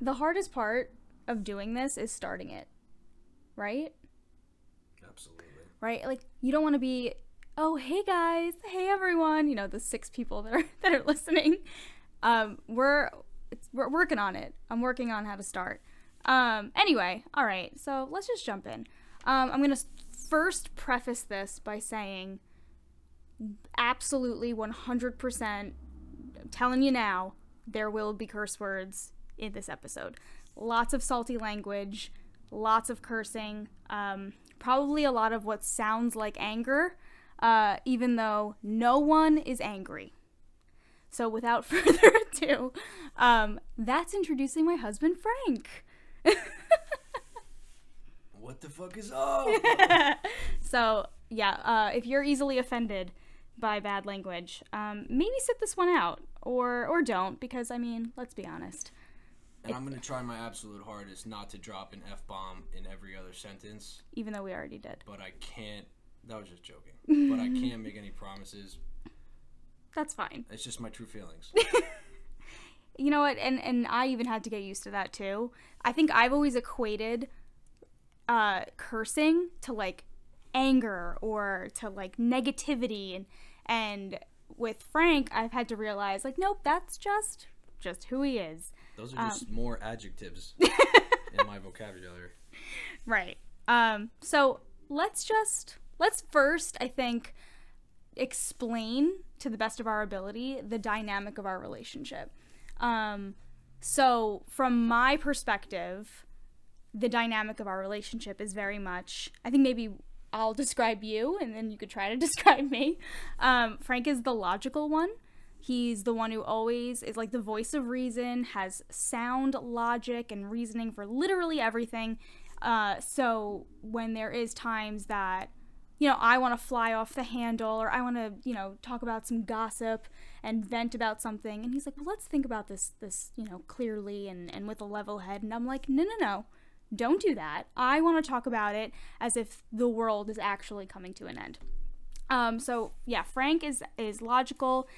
the hardest part of doing this is starting it, right? Absolutely. Right? Like you don't want to be, oh hey guys, hey everyone, you know the six people that are that are listening. Um, we're we're working on it. I'm working on how to start. Um, anyway, all right. So let's just jump in. Um, I'm gonna first preface this by saying, absolutely 100%, telling you now, there will be curse words in this episode. Lots of salty language, lots of cursing, um, probably a lot of what sounds like anger, uh, even though no one is angry. So, without further ado, um, that's introducing my husband, Frank. What the fuck is up? so, yeah, uh, if you're easily offended by bad language, um, maybe sit this one out, or or don't, because I mean, let's be honest. And I'm gonna try my absolute hardest not to drop an f bomb in every other sentence, Even though we already did. but I can't. That was just joking. but I can't make any promises. That's fine. It's just my true feelings. You know what? And and I even had to get used to that too. I think I've always equated uh, cursing to like anger or to like negativity, and and with Frank, I've had to realize like, nope, that's just just who he is. Those are just more adjectives in my vocabulary. Right. Um, so let's just let's first, I think, explain to the best of our ability the dynamic of our relationship. Um, so from my perspective, the dynamic of our relationship is very much. I think maybe I'll describe you, and then you could try to describe me. Um, Frank is the logical one. He's the one who always is like the voice of reason, has sound logic and reasoning for literally everything. Uh, so when there is times that you know I want to fly off the handle or I want to you know talk about some gossip and vent about something, and he's like, well, let's think about this this you know clearly and and with a level head, and I'm like, no no no, don't do that. I want to talk about it as if the world is actually coming to an end. Um, so yeah, Frank is is logical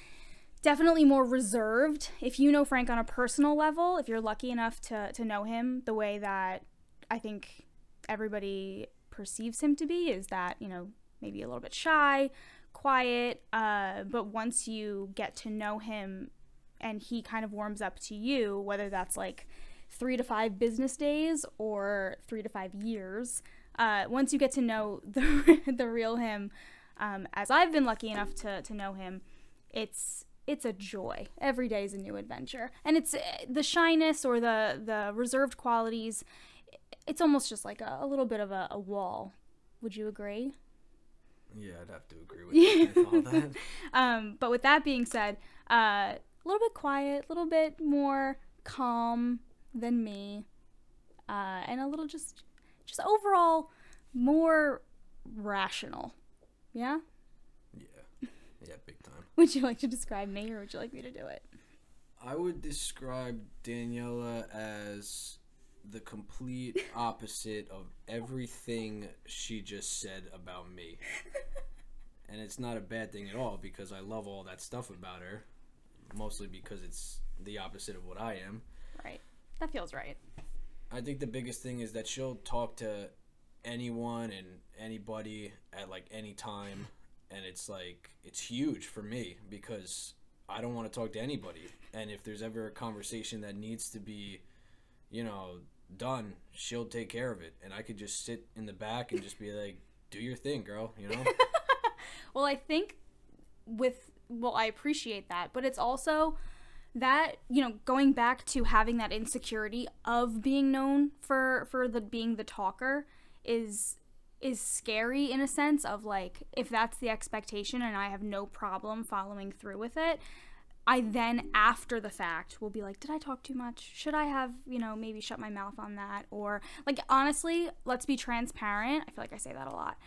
definitely more reserved. If you know Frank on a personal level, if you're lucky enough to, to know him the way that I think everybody perceives him to be, is that, you know, maybe a little bit shy, quiet. Uh, but once you get to know him and he kind of warms up to you, whether that's like three to five business days or three to five years, uh, once you get to know the, the real him, um, as I've been lucky enough to, to know him, it's it's a joy. Every day is a new adventure, and it's uh, the shyness or the the reserved qualities. It's almost just like a, a little bit of a, a wall. Would you agree? Yeah, I'd have to agree with you with all that. Um, but with that being said, uh, a little bit quiet, a little bit more calm than me, uh, and a little just just overall more rational. Yeah. Yeah, yeah, big time. Would you like to describe me, or would you like me to do it? I would describe Daniela as the complete opposite of everything she just said about me. and it's not a bad thing at all because I love all that stuff about her. Mostly because it's the opposite of what I am. Right. That feels right. I think the biggest thing is that she'll talk to anyone and anybody at like any time and it's like it's huge for me because I don't want to talk to anybody. And if there's ever a conversation that needs to be you know done she'll take care of it. And I could just sit in the back and just be like do your thing girl you know? Well, I think with well, I appreciate that, but it's also that you know going back to having that insecurity of being known for for the being the talker is is scary in a sense of like if that's the expectation and I have no problem following through with it I then after the fact will be like did I talk too much? Should I have you know maybe shut my mouth on that? Or like honestly let's be transparent. I feel like I say that a lot.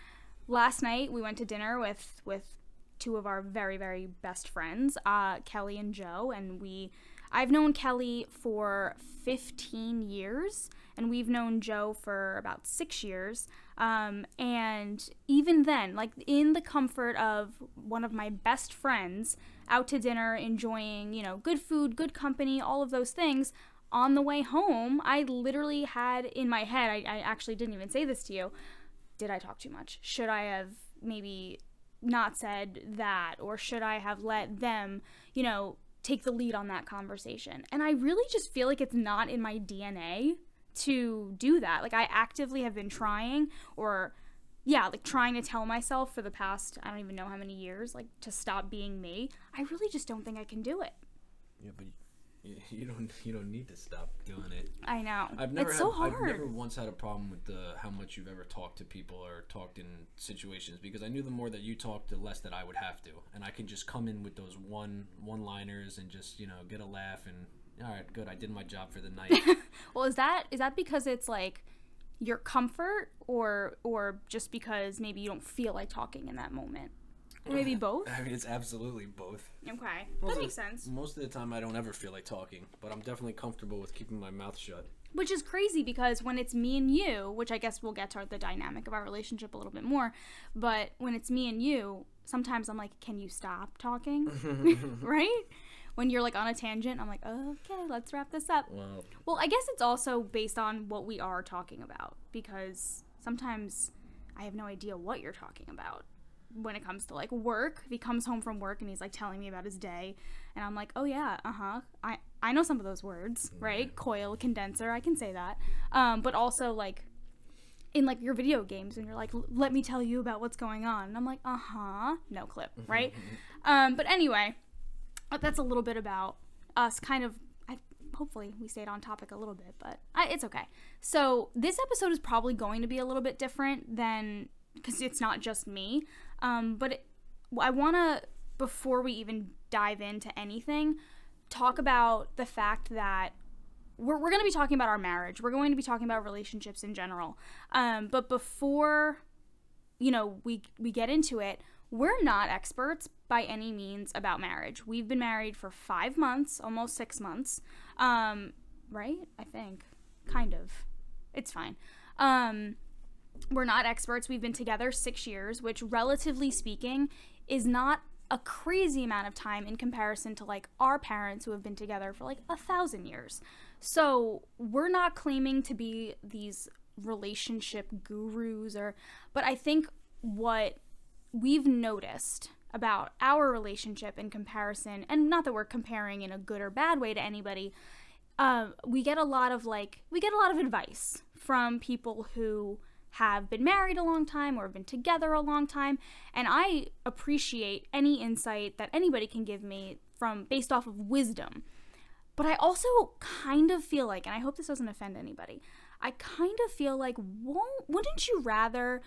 Last night we went to dinner with with two of our very very best friends uh, kelly and joe and we i've known kelly for 15 years and we've known joe for about six years um, and even then like in the comfort of one of my best friends out to dinner enjoying you know good food good company all of those things on the way home, I literally had in my head, I, I actually didn't even say this to you. Did I talk too much? Should I have maybe not said that? Or should I have let them, you know, take the lead on that conversation? And I really just feel like it's not in my DNA to do that. Like I actively have been trying or yeah, like trying to tell myself for the past I don't even know how many years like to stop being me. I really just don't think I can do it. Yeah, but you, you don't you don't need to stop doing it. I know. I've never it's had, so hard. I've never once had a problem with the how much you've ever talked to people or talked in situations because I knew the more that you talked, the less that I would have to, and I can just come in with those one one liners and just you know get a laugh and all right, good, I did my job for the night. Well, is that is that because it's like your comfort or or just because maybe you don't feel like talking in that moment? Or maybe both? I mean, it's absolutely both. Okay. Most That makes the- sense. Most of the time, I don't ever feel like talking, but I'm definitely comfortable with keeping my mouth shut. Which is crazy because when it's me and you, which I guess we'll get to the dynamic of our relationship a little bit more, but when it's me and you, sometimes I'm like, can you stop talking? right? When you're like on a tangent, I'm like, okay, let's wrap this up. Well, Well, I guess it's also based on what we are talking about because sometimes I have no idea what you're talking about when it comes to like work. If he comes home from work and he's like telling me about his day, and I'm like, oh yeah, uh huh. I I know some of those words, right? Coil, condenser, I can say that. Um, but also like in like your video games and you're like let me tell you about what's going on and i'm like uh-huh no clip right um but anyway that's a little bit about us kind of I, hopefully we stayed on topic a little bit but I, it's okay so this episode is probably going to be a little bit different than because it's not just me um but it, i want to before we even dive into anything talk about the fact that we're, we're going to be talking about our marriage. We're going to be talking about relationships in general. Um, but before, you know, we we get into it, we're not experts by any means about marriage. We've been married for five months, almost six months, um, right? I think, kind of. It's fine. Um, we're not experts. We've been together six years, which, relatively speaking, is not a crazy amount of time in comparison to like our parents who have been together for like a thousand years. So we're not claiming to be these relationship gurus or, but I think what we've noticed about our relationship in comparison, and not that we're comparing in a good or bad way to anybody, uh, we get a lot of like, we get a lot of advice from people who have been married a long time or have been together a long time and i appreciate any insight that anybody can give me from based off of wisdom. But i also kind of feel like and i hope this doesn't offend anybody i kind of feel like won't wouldn't you rather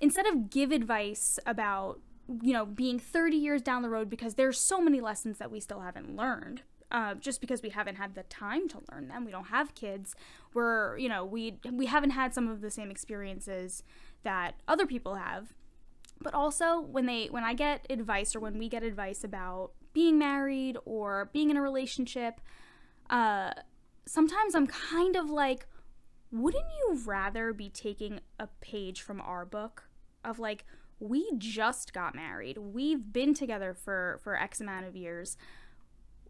instead of give advice about you know being 30 years down the road because there's so many lessons that we still haven't learned uh, just because we haven't had the time to learn them we don't have kids we're you know we we haven't had some of the same experiences that other people have. But also when they when i get advice or when we get advice about being married or being in a relationship uh sometimes i'm kind of like wouldn't you rather be taking a page from our book of like we just got married we've been together for for x amount of years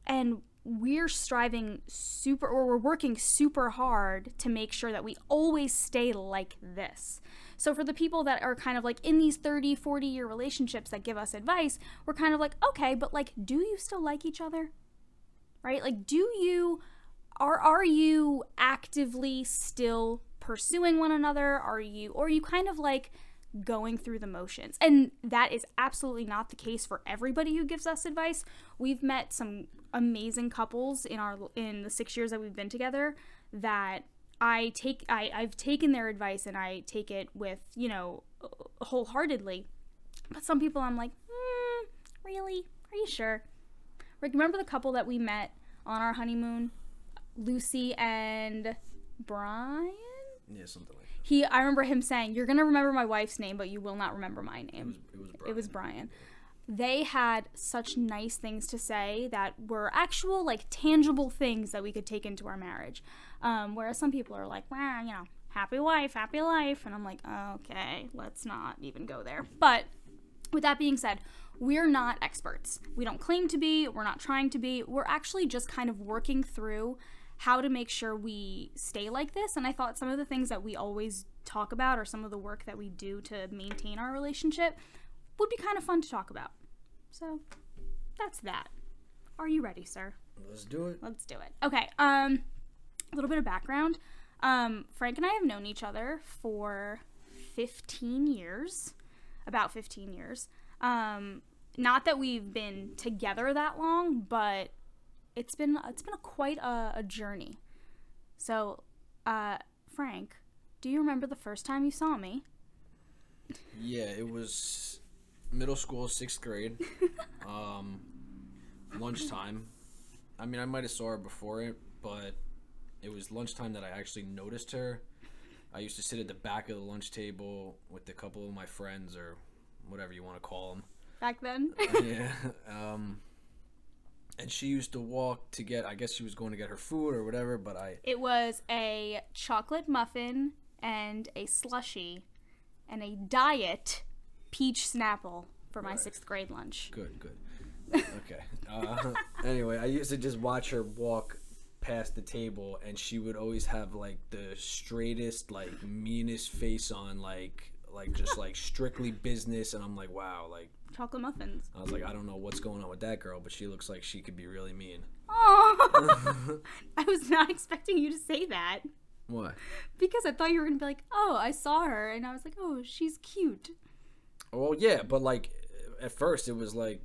and we're striving super or we're working super hard to make sure that we always stay like this? So for the people that are kind of like in these 30 40 year relationships that give us advice we're kind of like okay but like do you still like each other? Right? Like do you are are you actively still pursuing one another are you or are you kind of like going through the motions and that is absolutely not the case for everybody who gives us advice we've met some amazing couples in our in the 6 years that we've been together that I take I I've taken their advice and I take it with, you know, wholeheartedly. But some people I'm like, hmm, really? Are you sure? Remember the couple that we met on our honeymoon? Lucy and Brian? yeah, something like He I remember him saying, You're gonna remember my wife's name, but you will not remember my name. It was, it was Brian. It was Brian. They had such nice things to say that were actual, like, tangible things that we could take into our marriage. Um, whereas some people are like, well, you know, happy wife, happy life. And I'm like, okay, let's not even go there. But with that being said, we're not experts. We don't claim to be, we're not trying to be. We're actually just kind of working through how to make sure we stay like this. And I thought some of the things that we always talk about or some of the work that we do to maintain our relationship would be kind of fun to talk about. So that's that. Are you ready, sir? Let's do it. Let's do it. Okay. Um, a little bit of background. Um, Frank and I have known each other for 15 years, about 15 years. Um, not that we've been together that long, but it's been it's been a quite a, a journey. So, uh, Frank, do you remember the first time you saw me? Yeah, it was middle school, sixth grade. um, lunchtime. I mean, I might have saw her before it, but it was lunchtime that I actually noticed her. I used to sit at the back of the lunch table with a couple of my friends, or whatever you want to call them. Back then? yeah. Um, and she used to walk to get. I guess she was going to get her food or whatever. But I. It was a chocolate muffin and a slushy, and a diet peach Snapple for my Right. sixth grade lunch. Good, good. Okay. Uh, anyway, I used to just watch her walk past the table, and she would always have like the straightest, like meanest face on, like like just like strictly business. And I'm like, wow, like Chocolate muffins. I was like, I don't know what's going on with that girl, but she looks like she could be really mean. Oh, I was not expecting you to say that What? because I thought you were gonna be like, "Oh, I saw her," and I was like, "Oh, she's cute." Well, yeah, but like at first it was like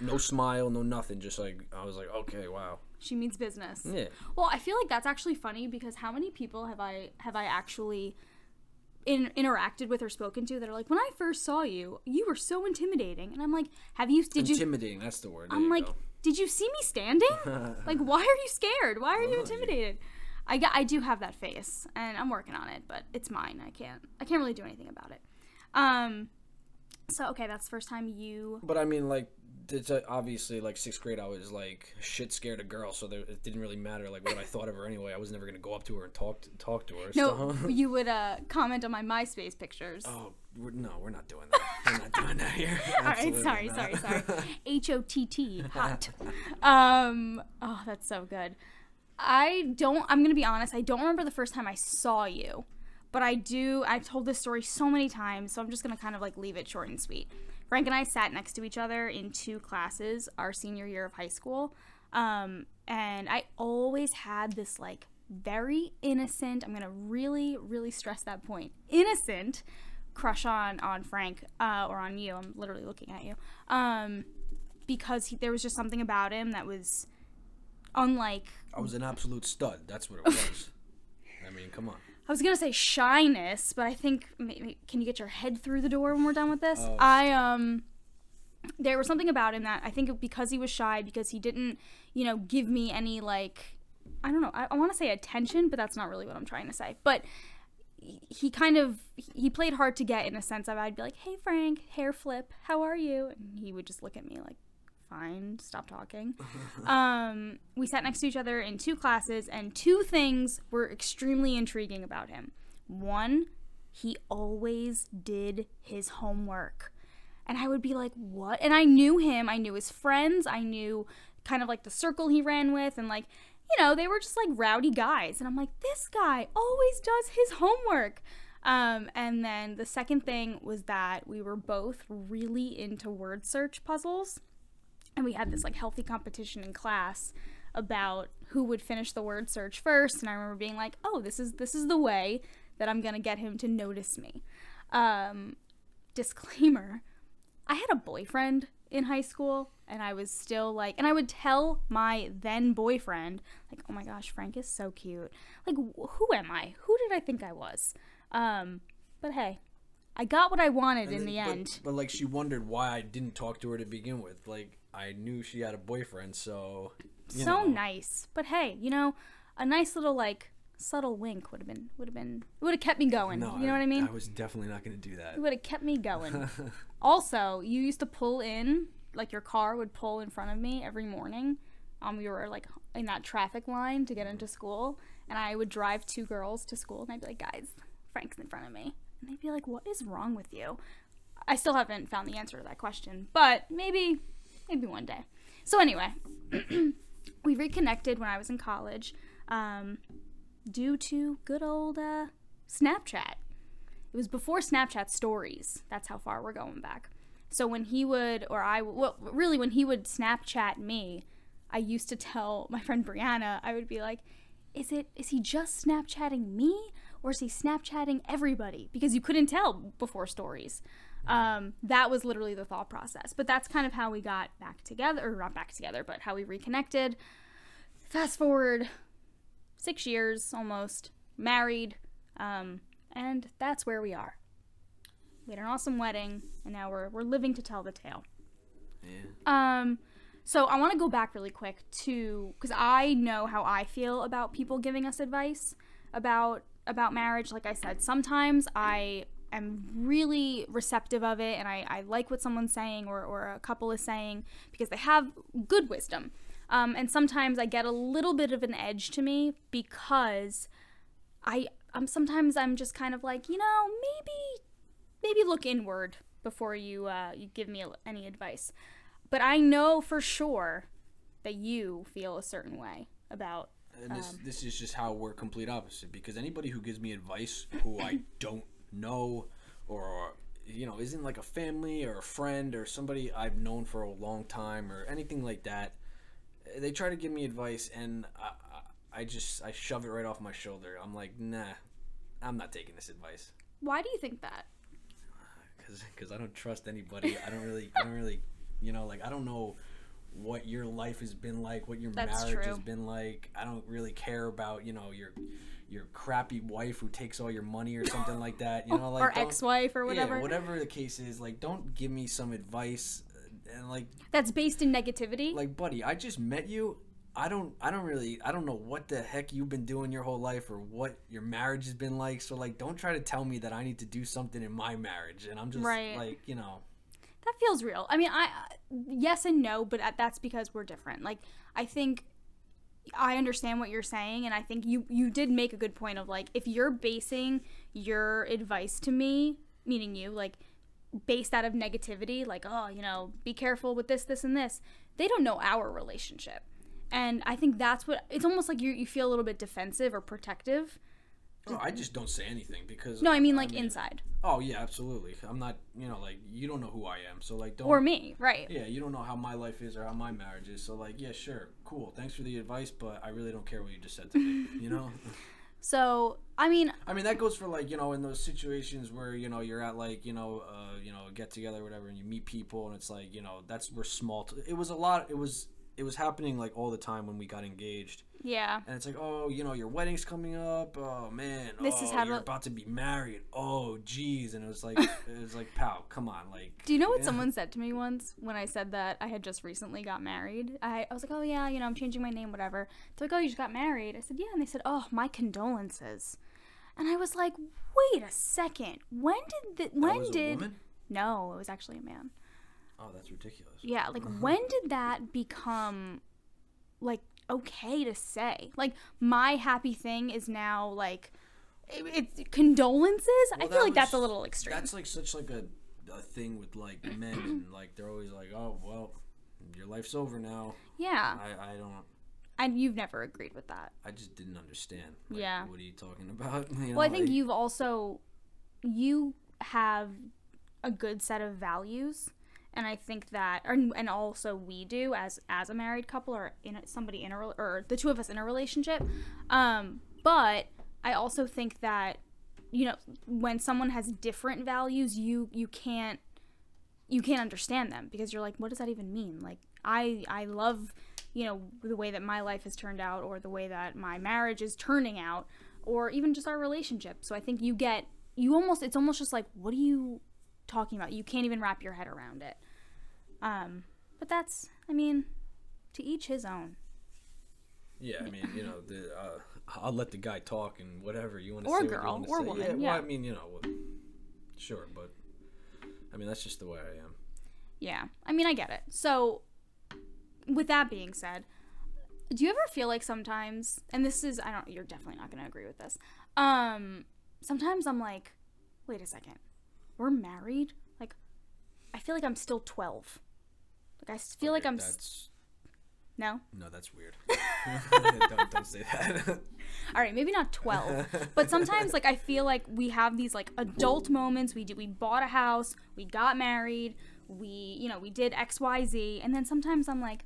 no smile, no nothing. Just like I was like, okay, wow, She means business. yeah. Well, I feel like that's actually funny because how many people have I have I actually in, interacted with or spoken to that are like, when I first saw you, you were so intimidating, and I'm like, have you? Did you? Intimidating. That's the word. There I'm like, go. did you see me standing? like, why are you scared? Why are you intimidated? I I do have that face, and I'm working on it, but it's mine. I can't, I can't really do anything about it. Um, so okay, that's the first time you. But I mean, like, it's uh, obviously like sixth grade. I was like shit scared of girls, so there, it didn't really matter like what I thought of her anyway. I was never gonna go up to her and talk to, talk to her. No, so. you would uh, comment on my MySpace pictures. Oh we're, no, we're not doing that. We're not doing that here. All right, sorry, not. sorry, sorry. H O T T, hot. Um, oh, that's so good. I don't. I'm gonna be honest. I don't remember the first time I saw you, but I do. I've told this story so many times, so I'm just gonna kind of like leave it short and sweet. Frank and I sat next to each other in two classes our senior year of high school, um, and I always had this like very innocent. I'm gonna really, really stress that point. Innocent crush on on Frank uh, or on you. I'm literally looking at you. Um, because he, there was just something about him that was unlike. I was an absolute stud. That's what it was. I mean, come on. I was gonna say shyness, but I think maybe can you get your head through the door when we're done with this? Oh. I um. There was something about him that I think because he was shy, because he didn't, you know, give me any like, I don't know, I, I want to say attention, but that's not really what I'm trying to say. But he kind of he played hard to get in a sense of I'd be like, "Hey Frank, hair flip, how are you?" and he would just look at me like, "Fine, stop talking." um, we sat next to each other in two classes, and two things were extremely intriguing about him. One, he always did his homework. And I would be like, "What?" And I knew him, I knew his friends, I knew kind of like the circle he ran with and like you know, they were just like rowdy guys. And I'm like, this guy always does his homework. Um, and then the second thing was that we were both really into word search puzzles. And we had this like healthy competition in class about who would finish the word search first. And I remember being like, oh, this is this is the way that I'm gonna get him to notice me. Um, disclaimer I had a boyfriend in high school and I was still like and I would tell my then boyfriend like oh my gosh Frank is so cute like wh- who am I who did I think I was um but hey I got what I wanted in And the but- end But, like, she wondered why I didn't talk to her to begin with. Like, I knew she had a boyfriend, so. so know. nice but hey you know a nice little like subtle wink would have been would have been would have kept me going No, you know what I mean I was definitely not going to do that. it would have kept me going Also, you used to pull in, like your car would pull in front of me every morning. Um, we were like in that traffic line to get into school, and I would drive two girls to school, and I'd be like, "Guys, Frank's in front of me," and they'd be like, "What is wrong with you?" I still haven't found the answer to that question, but maybe, maybe one day. So anyway, we reconnected when I was in college. um, due to good old uh, Snapchat. It was before Snapchat stories. That's how far we're going back. So when he would, or I, well, really when he would Snapchat me, I used to tell my friend Brianna, I would be like, is it, is he just Snapchatting me or is he Snapchatting everybody? Because you couldn't tell before stories. Um, that was literally the thought process. But that's kind of how we got back together, or not back together, but how we reconnected. Fast forward six years almost, married, um, and that's where we are. We had an awesome wedding, and now we're we're living to tell the tale. Yeah. Um, so I want to go back really quick to because I know how I feel about people giving us advice about about marriage. Like I said, sometimes I am really receptive of it, and I, I like what someone's saying or or a couple is saying because they have good wisdom. Um, and sometimes I get a little bit of an edge to me because I I'm sometimes I'm just kind of like you know maybe maybe look inward before you uh, you give me any advice. But I know for sure that you feel a certain way about. And this Um, this is just how we're complete opposite because anybody who gives me advice who I don't know or you know isn't like a family or a friend or somebody I've known for a long time or anything like that, they try to give me advice and I, I just I shove it right off my shoulder. I'm like, nah, I'm not taking this advice Why do you think that? because I don't trust anybody. I don't really I don't really you know like I don't know what your life has been like, what your That's marriage true. has been like. I don't really care about you know your your crappy wife who takes all your money or something like that. You know, like or ex-wife or whatever. Yeah, whatever the case is, like don't give me some advice uh, and like That's based in negativity. like buddy, I just met you. I don't I don't really I don't know what the heck you've been doing your whole life or what your marriage has been like. So like don't try to tell me that I need to do something in my marriage and I'm just Right. like, you know, that feels real. I mean, I yes and no, but that's because we're different. Like I think I understand what you're saying and I think you you did make a good point of like if you're basing your advice to me, meaning you, like based out of negativity, like oh, you know, be careful with this this and this. They don't know our relationship. And I think that's what it's almost like you you feel a little bit defensive or protective. no, I just don't say anything because No, I mean like inside. Oh yeah, absolutely. I'm not, you know, like you don't know who I am, so like don't. Or me, right. yeah, you don't know how my life is or how my marriage is, so like yeah, sure, cool. Thanks for the advice, but I really don't care what you just said to me. You know. So, I mean, I mean that goes for like you know in those situations where you know you're at like you know uh, you know get together or whatever and you meet people and it's like you know that's we're small. T- it was a lot. It was it was happening like all the time when we got engaged yeah. and it's like oh you know your wedding's coming up oh man This oh, is how you're to- about to be married oh geez and it was like it was like pal come on like Do you know what yeah. someone said to me once when I said that I had just recently got married? I, I was like, oh yeah, you know, I'm changing my name, whatever. They're like, oh, you just got married. I said, yeah, and they said, oh, my condolences. And I was like, wait a second, when did the, That when did woman? no, it was actually a man. Oh, that's ridiculous. Yeah, like uh-huh. when did that become like okay to say? Like my happy thing is now like it, it's condolences. I feel like that's a little extreme. That's like such like a, a thing with like men, and like they're always like, oh well, your life's over now. yeah, I I don't. and you've never agreed with that. I just didn't understand. Like, Yeah. What are you talking about? You Well, I think like- you've also you have a good set of values, and I think that, or, and also we do as as a married couple or in somebody in a or the two of us in a relationship. Um, but I also think that you know when someone has different values, you you can't you can't understand them because you're like, what does that even mean? Like I I love you know the way that my life has turned out or the way that my marriage is turning out or even just our relationship. So I think you get you almost it's almost just like what are you talking about? You can't even wrap your head around it. Um but that's I mean to each his own. Yeah, I mean, you know, the uh, I'll let the guy talk and whatever you want to Or say. girl, or say. woman, Yeah, well. I mean, you know, well, sure, but I mean that's just the way I am. Yeah. I mean, I get it. So, with that being said, do you ever feel like sometimes, and this is, I don't, you're definitely not going to agree with this. Um, sometimes I'm like, wait a second, we're married? Like, I feel like I'm still 12. Like, I feel like I'm, That's No? No, that's weird. don't, don't say that. All right, maybe not 12. but sometimes like I feel like we have these like adult moments. We did we bought a house, we got married, we, you know, we did XYZ, and then sometimes I'm like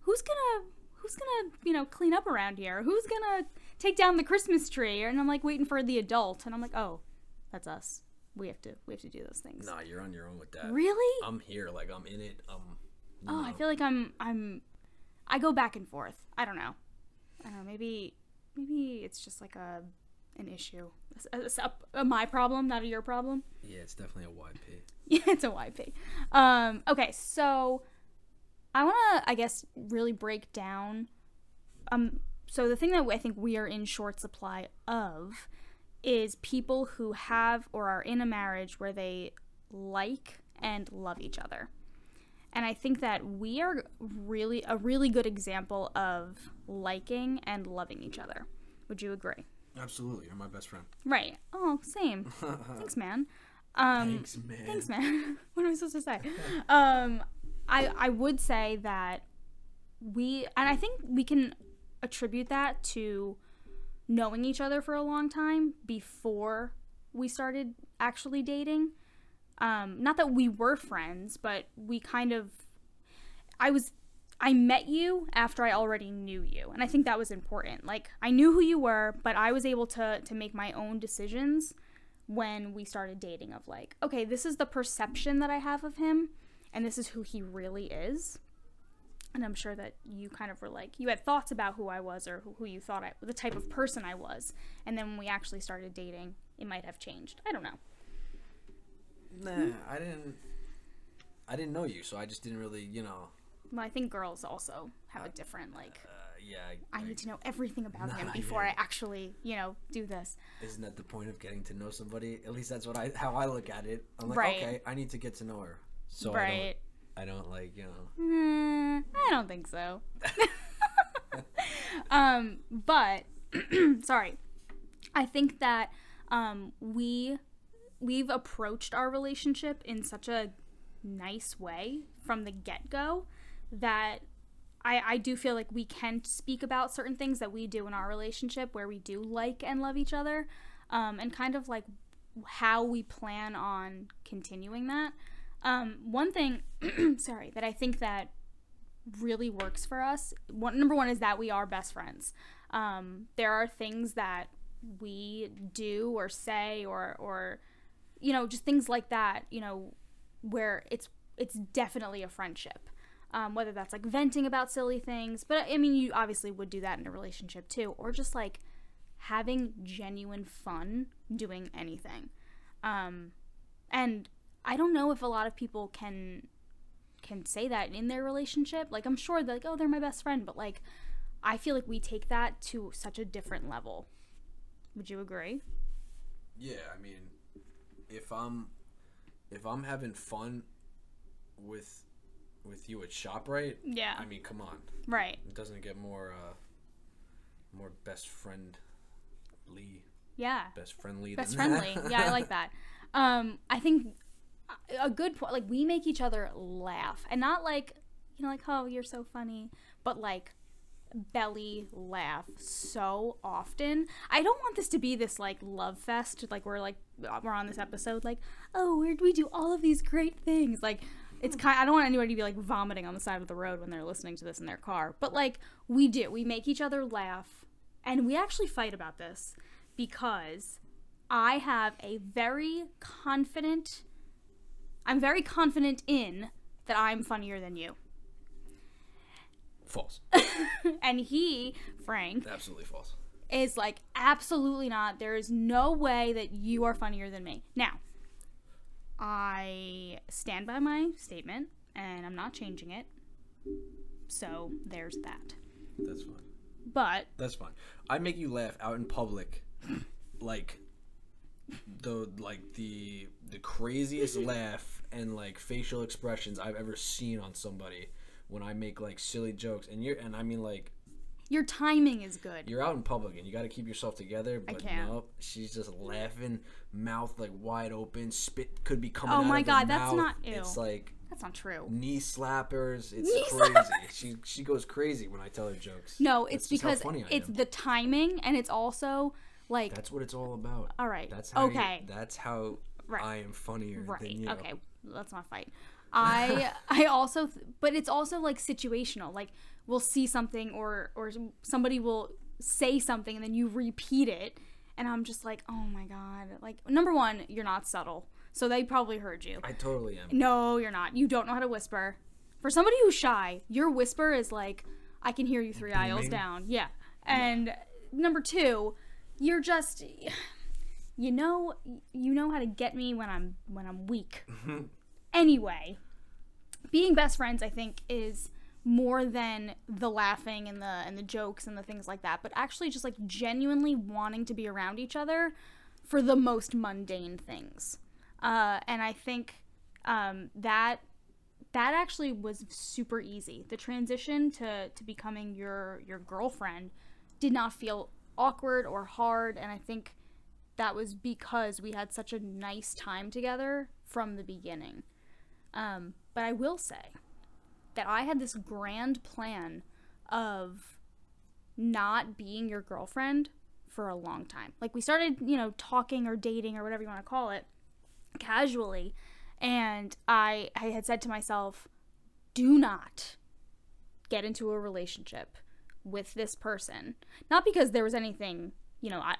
who's going to who's going to, you know, clean up around here? Who's going to take down the Christmas tree? And I'm like waiting for the adult and I'm like, "Oh, that's us. We have to we have to do those things." nah, you're on your own with that. Really? I'm here, like I'm in it. Um, Oh, I feel like I'm I'm I go back and forth. I don't know. I don't know. Maybe maybe it's just like a an issue. It's a, a my problem, not a your problem. yeah, it's definitely a YP. Yeah, it's a YP. Um, okay, so I want to, I guess, really break down. Um, so the thing that I think we are in short supply of is people who have or are in a marriage where they like and love each other. And I think that we are really a really good example of liking and loving each other. Would you agree? Absolutely, you're my best friend. Right. Oh, same. Thanks, man. Um, Thanks, man. Thanks, man. what am I supposed to say? Um, I I would say that we and I think we can attribute that to knowing each other for a long time before we started actually dating. Um, not that we were friends, but we kind of I was I met you after I already knew you, and I think that was important. Like I knew who you were, but I was able to to make my own decisions when we started dating of like, okay, this is the perception that I have of him and this is who he really is. And I'm sure that you kind of were like, you had thoughts about who I was or who, you thought I, the type of person I was. And then when we actually started dating, it might have changed. I don't know. Nah, I didn't. I didn't know you, so I just didn't really, you know. Well, I think girls also have a different, like, Uh, yeah. I need to know everything about him before yeah. I actually, you know, do this. Isn't that the point of getting to know somebody? At least that's what I how I look at it. I'm like, Right. okay, I need to get to know her. So right. I don't. I don't like you know. Mm, I don't think so. um, but sorry, I think that um, we we've approached our relationship in such a nice way from the get go that I, I do feel like we can speak about certain things that we do in our relationship where we do like and love each other um, and kind of like how we plan on continuing that. Um, one thing, sorry, that I think that really works for us. One number one is that we are best friends. Um, there are things that we do or say or or you know just things like that. You know where it's it's definitely a friendship. Um, whether that's like venting about silly things, but I mean you obviously would do that in a relationship too, or just like having genuine fun doing anything. Um, and I don't know if a lot of people can can say that in their relationship. Like I'm sure they're like, oh, they're my best friend, but like I feel like we take that to such a different level. Would you agree? Yeah, I mean, if I'm if I'm having fun with with you at Shoprite, Yeah. I mean, come on, Right. it doesn't get more uh more best friend Lee, Yeah. best friendly, Best than that. friendly. yeah, I like that. Um, I think a good point. Like we make each other laugh, and not like you know, like oh, you're so funny, but like belly laugh so often. I don't want this to be this like love fest. Like we're like we're on this episode. Like oh, we we do all of these great things. Like it's kind. I don't want anybody to be like vomiting on the side of the road when they're listening to this in their car. But like we do, we make each other laugh, and we actually fight about this because I have a very confident. I'm very confident in that I'm funnier than you. False, and he, Frank, absolutely false. is like, absolutely not. There is no way that you are funnier than me. Now, I stand by my statement and I'm not changing it. So there's that. That's fine. But That's fine. I make you laugh out in public, like the like the the craziest laugh and like facial expressions I've ever seen on somebody when I make like silly jokes and you're and I mean like your timing is good. you're out in public and you got to keep yourself together. But can't. nope, she's just laughing, mouth like wide open, spit could be coming. Oh out my of her God, that's mouth. not- ew. It's like That's not true. knee slappers. It's Knee crazy. She she goes crazy when I tell her jokes. No, That's it's because I it's am. the timing and it's also like That's what it's all about. all right. That's how you- okay. that's how Right. I am funnier right. than you. Okay. Let's not fight. I I also but it's also like situational. Like we'll see something or or somebody will say something and then you repeat it and I'm just like, "Oh my god." Like number 1, you're not subtle. So they probably heard you. I totally am. No, you're not. You don't know how to whisper. For somebody who's shy, your whisper is like, I can hear you three aisles down. Yeah. And number two, you're just, you know, you know how to get me when I'm when I'm weak. anyway, being best friends, I think, is more than the laughing and the and the jokes and the things like that, but actually just like genuinely wanting to be around each other for the most mundane things. Uh, and I think um, that that actually was super easy. The transition to to becoming your your girlfriend did not feel awkward or hard, and I think that was because we had such a nice time together from the beginning. Um, but I will say that I had this grand plan of not being your girlfriend for a long time. Like we started, you know, talking or dating or whatever you want to call it casually and I I had said to myself, do not get into a relationship with this person. Not because there was anything, you know, I,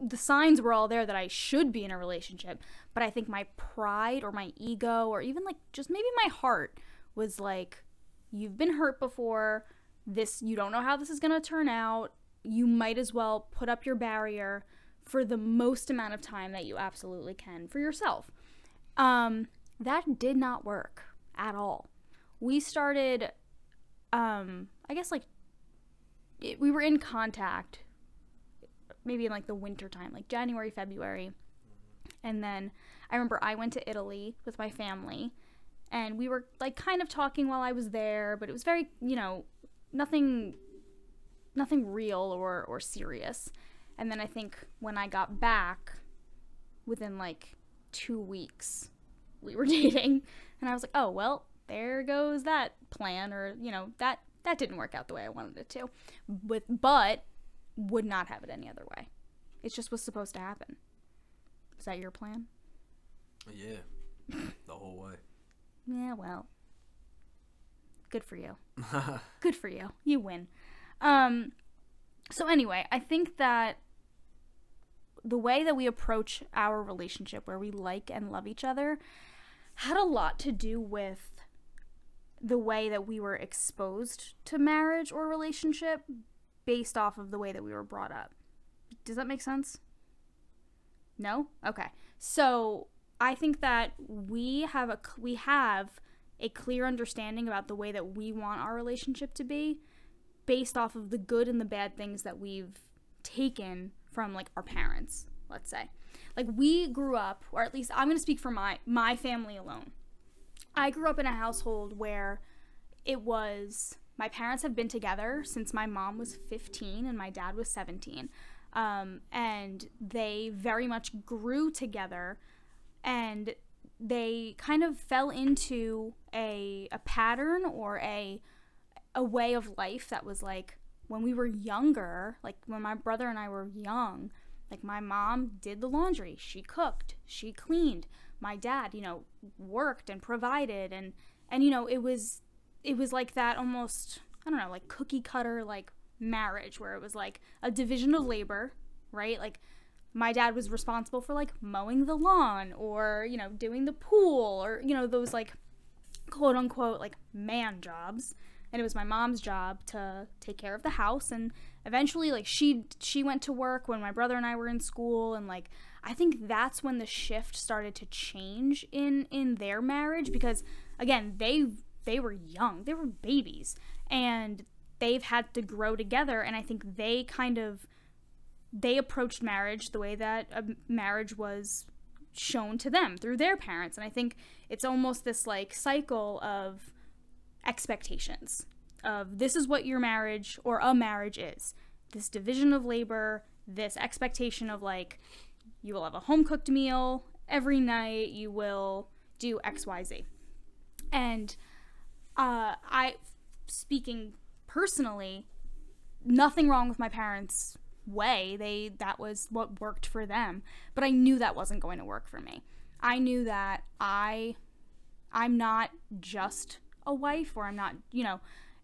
the signs were all there that I should be in a relationship, but I think my pride or my ego or even like just maybe my heart was like you've been hurt before. This you don't know how this is going to turn out. You might as well put up your barrier for the most amount of time that you absolutely can for yourself. Um, that did not work at all. We started, um, I guess like it, we were in contact maybe in like the winter time, like January, February. And then I remember I went to Italy with my family and we were like kind of talking while I was there, but it was very, you know, nothing nothing real or or serious. And then I think when I got back within like 2 weeks we were dating and I was like, "Oh, well, there goes that plan or, you know, that that didn't work out the way I wanted it to." With but would not have it any other way. It just was supposed to happen. Is that your plan? Yeah. the whole way. Yeah, well. Good for you. Good for you. You win. Um so anyway, I think that the way that we approach our relationship where we like and love each other had a lot to do with the way that we were exposed to marriage or relationship based off of the way that we were brought up. Does that make sense? No? Okay. So, I think that we have a we have a clear understanding about the way that we want our relationship to be based off of the good and the bad things that we've taken from like our parents, let's say. Like we grew up, or at least I'm going to speak for my my family alone. I grew up in a household where it was my parents have been together since my mom was 15 and my dad was 17. Um, and they very much grew together and they kind of fell into a, a pattern or a a way of life that was like when we were younger, like when my brother and I were young, like my mom did the laundry, she cooked, she cleaned. My dad, you know, worked and provided and and you know, it was it was like that almost I don't know, like cookie cutter like marriage where it was like a division of labor, right? Like my dad was responsible for like mowing the lawn or, you know, doing the pool or, you know, those like quote unquote like man jobs. And it was my mom's job to take care of the house. And eventually like she she went to work when my brother and I were in school. And like I think that's when the shift started to change in in their marriage because again they they were young they were babies and they've had to grow together and I think they kind of they approached marriage the way that a marriage was shown to them through their parents and I think it's almost this like cycle of expectations of this is what your marriage or a marriage is. This division of labor this expectation of like you will have a home cooked meal every night you will do xyz And uh, I, speaking personally, nothing wrong with my parents' way. They that was what worked for them, but I knew that wasn't going to work for me. I knew that I, I'm not just a wife, or I'm not, you know,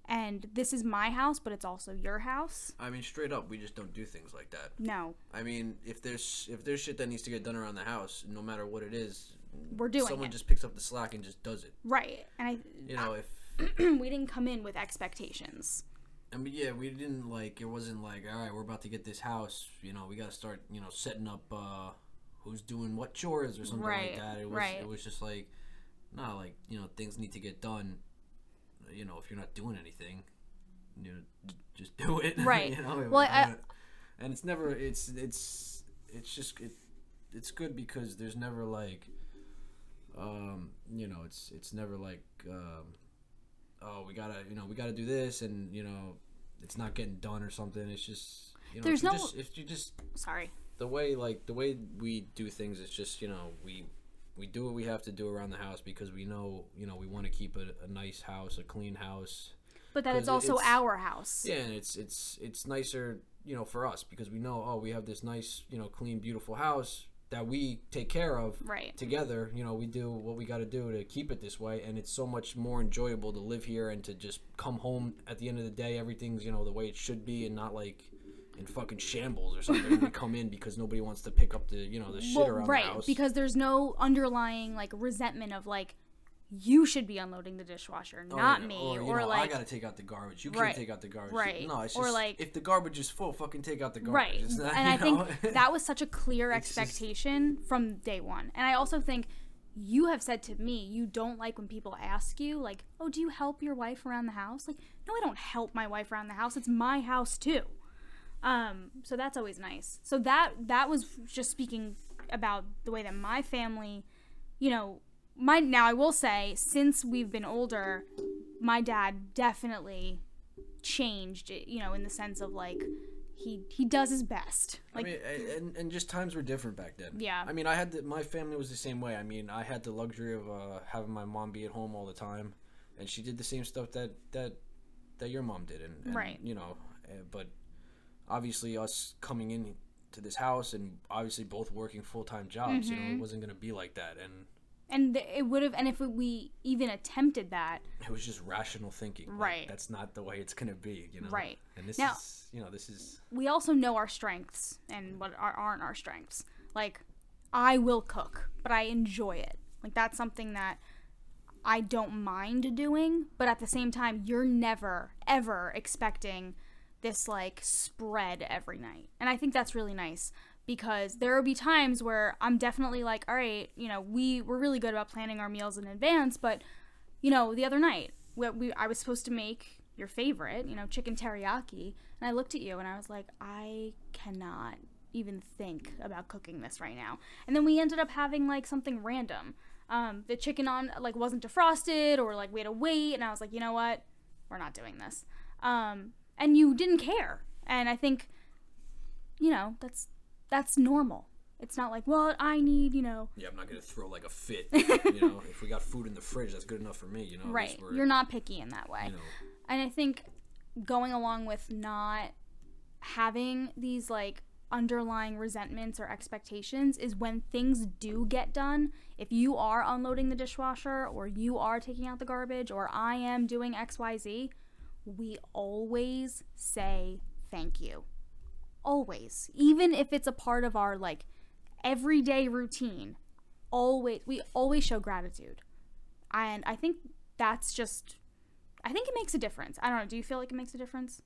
and this is my house, but it's also your house. I mean, straight up, we just don't do things like that. No, I mean, if there's if there's shit that needs to get done around the house, no matter what it is, we're doing someone it just picks up the slack and just does it. right, and I. You know, if I we didn't come in with expectations. I mean, yeah, we didn't like it wasn't like all right, we're about to get this house. You know, we got to start you know setting up uh who's doing what chores or something Right, like that. It was right. it was just like, nah, like you know things need to get done. You know, if you're not doing anything, you know, just do it. Right. you know, Well, I- don't- and it's never it's it's it's just it, it's good because there's never like um you know it's it's never like um oh we gotta you know we gotta do this and you know it's not getting done or something it's just you know There's if no- just, if you just Sorry. the way like the way we do things is just you know we we do what we have to do around the house because we know you know we want to keep a, a nice house a clean house But that it's also it's- our house. yeah, and it's it's it's nicer, you know, for us because we know, oh, we have this nice, you know, clean, beautiful house that we take care of Right. together. You know, we do what we got to do to keep it this way, and it's so much more enjoyable to live here and to just come home at the end of the day, everything's you know the way it should be, and not like in fucking shambles or something. we come in because nobody wants to pick up the you know the shit Well, around right, the house. because there's no underlying like resentment of like you should be unloading the dishwasher, Or, not me, or, or know, like I gotta take out the garbage. You can't take out the garbage. Right. No, it's Or, just like- if the garbage is full, fucking take out the garbage. right. It's not- and I know? think that was such a clear It's just- expectation from day one. And I also think you have said to me you don't like when people ask you like, "Oh, do you help your wife around the house?" Like, no, I don't help my wife around the house. It's my house too. Um, so that's always nice. So that that was just speaking about the way that my family, you know, my now I will say since we've been older, my dad definitely changed, you know, in the sense of like he he does his best. Like I mean, and, and just times were different back then. Yeah. I mean, I had the, my family was the same way. I mean, I had the luxury of uh, having my mom be at home all the time, and she did the same stuff that that that your mom did, and, and Right. You know, uh, but obviously us coming in to this house and obviously both working full time jobs, you know, Mm-hmm. it wasn't gonna be like that, and and th- it would have and if we even attempted that, it was just rational thinking. Like, Right. that's not the way it's gonna be, you know. Right. And this Now- is, you know, this is. we also know our strengths and what are, aren't our strengths. Like, I will cook, but I enjoy it. Like, that's something that I don't mind doing, but at the same time, you're never, ever expecting this, like, spread every night. And I think that's really nice because there will be times where I'm definitely like, all right, you know, we, we're really good about planning our meals in advance, but, you know, the other night, we, we, I was supposed to make your favorite, you know, chicken teriyaki, and I looked at you and I was like, I cannot even think about cooking this right now. And then we ended up having like something random. Um, the chicken on like wasn't defrosted or like we had to wait, and I was like, you know what, we're not doing this. Um, and you didn't care, and I think, you know, that's that's normal. It's not like, well, I need, you know, Yeah, I'm not gonna throw like a fit. you know, if we got food in the fridge, that's good enough for me. You know, right. You're not picky in that way. You know, And I think going along with not having these like underlying resentments or expectations is when things do get done. If you are unloading the dishwasher or you are taking out the garbage or I am doing XYZ, we always say thank you. Always. Even if it's a part of our like everyday routine, always we always show gratitude. And I think that's just I think it makes a difference. I don't know. Do you feel like it makes a difference?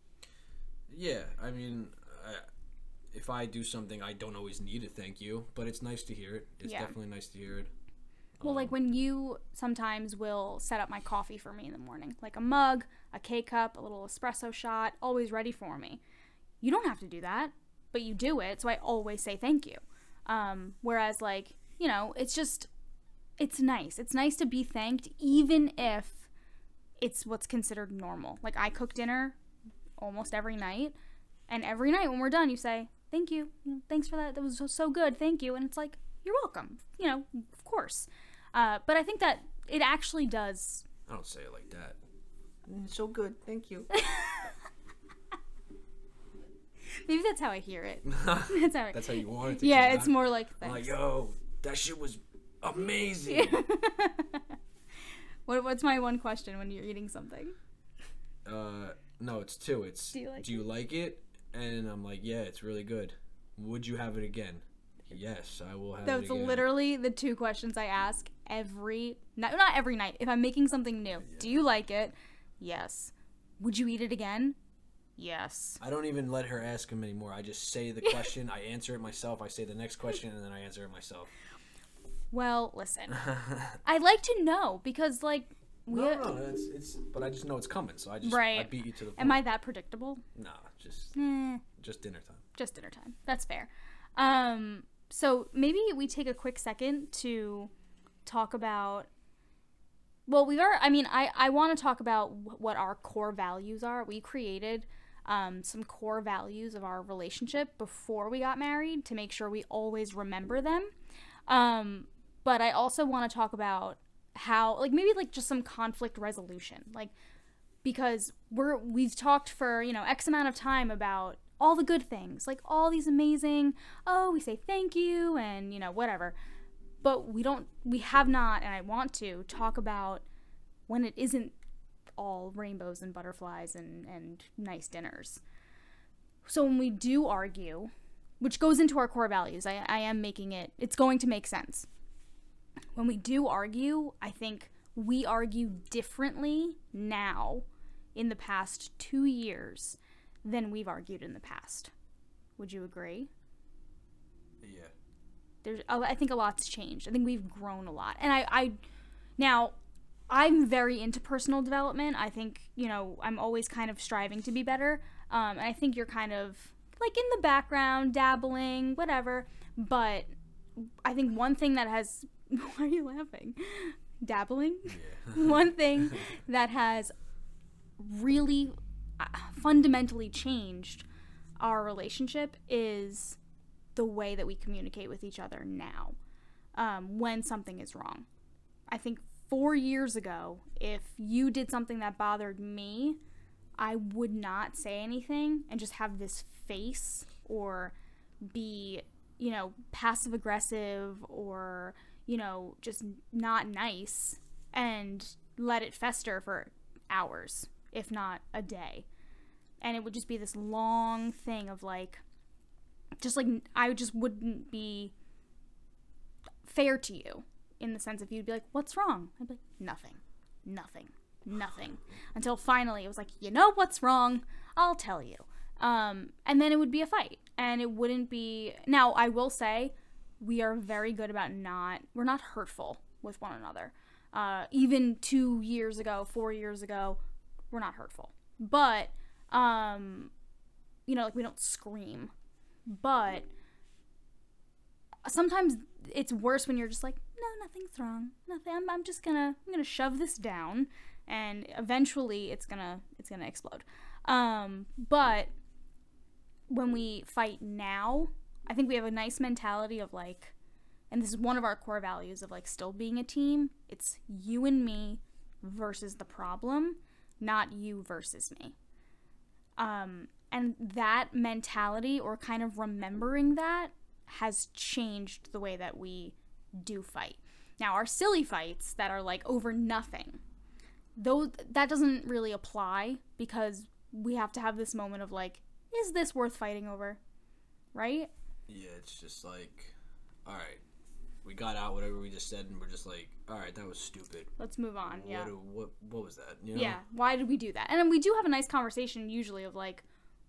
yeah. I mean, uh, if I do something, I don't always need a thank you, but it's nice to hear it. It's Yeah. definitely nice to hear it. Well, like when you sometimes will set up my coffee for me in the morning, like a mug, a K cup, a little espresso shot, always ready for me. You don't have to do that, but you do it, so I always say thank you. Um, whereas, like, you know, it's just, it's nice. It's nice to be thanked, even if it's what's considered normal. Like, I cook dinner almost every night, and every night when we're done, you say, thank you. you know, thanks for that. That was so, so good. Thank you. And it's like, you're welcome. You know, of course. Uh, but I think that it actually does I don't say it like that. Mm, So good, thank you. Maybe that's how I hear it. That's how. I, That's how you want it to yeah, it's out. more like thanks. like, yo, that shit was amazing. what, what's my one question when you're eating something? uh, no, it's two. It's Do you like do you like it? And I'm like, yeah, it's really good. Would you have it again? Yes, I will have That's it again. literally the two questions I ask every night. Not every night. If I'm making something new, do you like it? Yes. Would you eat it again? Yes. I don't even let her ask him anymore. I just say the question, I answer it myself, I say the next question, and then I answer it myself. Well, listen. I'd like to know because, like, we. No, no, it's, it's, but I just know it's coming, so I just, I Right. beat you to the point. Am I that predictable? Nah, just, Eh, just dinner time. just dinner time. That's fair. Um, so maybe we take a quick second to talk about. Well, we are. I mean, I I want to talk about what our core values are. We created um, some core values of our relationship before we got married to make sure we always remember them. Um, but I also want to talk about how, like, maybe like just some conflict resolution, like because we're we've talked for you know x amount of time about all the good things like all these amazing oh we say thank you and you know whatever but we don't we have not and i want to talk about when it isn't all rainbows and butterflies and and nice dinners so when we do argue which goes into our core values i, I am making it it's going to make sense when we do argue i think we argue differently now in the past two years than we've argued in the past. Would you agree? Yeah. There's, I think a lot's changed. I think we've grown a lot, and I, I, now, I'm very into personal development. I think you know I'm always kind of striving to be better. Um, and I think you're kind of like in the background, dabbling, whatever. But I think one thing that has, why are you laughing? Dabbling. Yeah. one thing that has really uh, fundamentally changed our relationship is the way that we communicate with each other now um, when something is wrong. I think four years ago, if you did something that bothered me, I would not say anything and just have this face or be, you know, passive aggressive or, you know, just not nice and let it fester for hours, if not a day. And it would just be this long thing of like, just like I just wouldn't be fair to you in the sense if you'd be like, "What's wrong?" I'd be like, "Nothing, nothing, nothing," until finally it was like, "You know what's wrong? I'll tell you." Um, and then it would be a fight, and it wouldn't be. Now I will say, we are very good about not. We're not hurtful with one another. Uh, even two years ago, four years ago, we're not hurtful. But, um, you know, like we don't scream. But sometimes it's worse when you're just like, no, nothing's wrong. Nothing. I'm, I'm just gonna, I'm gonna shove this down, and eventually it's gonna, it's gonna explode. Um, but when we fight now, I think we have a nice mentality of like, and this is one of our core values of like still being a team. It's you and me versus the problem, not you versus me. Um, and that mentality or kind of remembering that has changed the way that we do fight. Now, our silly fights that are like over nothing, though that doesn't really apply because we have to have this moment of like, is this worth fighting over? Right? Yeah, it's just like, all right, we got out whatever we just said, and we're just like, all right, that was stupid. Let's move on. Yeah. What, what, what was that? You know? Yeah. Why did we do that? And then we do have a nice conversation usually of like,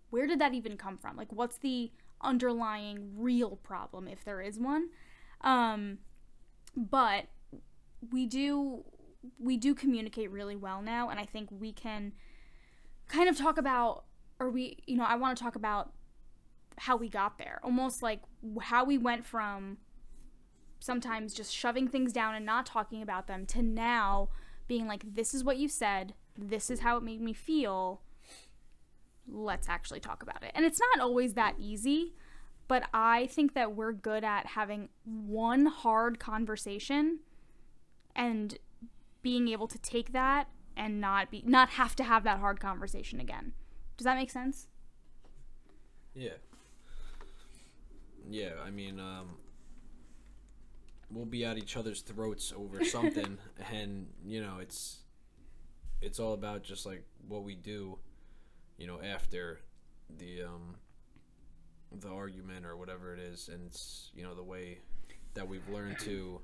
where did that even come from? Like, what's the underlying real problem if there is one? Um, but we do we do communicate really well now, and I think we can kind of talk about, or we, you know, I want to talk about how we got there, almost like how we went from sometimes just shoving things down and not talking about them to now being like, this is what you said, this is how it made me feel. Let's actually talk about it. And it's not always that easy, but I think that we're good at having one hard conversation and being able to take that and not be not have to have that hard conversation again. Does that make sense? Yeah. Yeah, I mean, um, we'll be at each other's throats over something, and you know, it's it's all about just like what we do, you know, after the um the argument or whatever it is, and it's you know the way that we've learned to,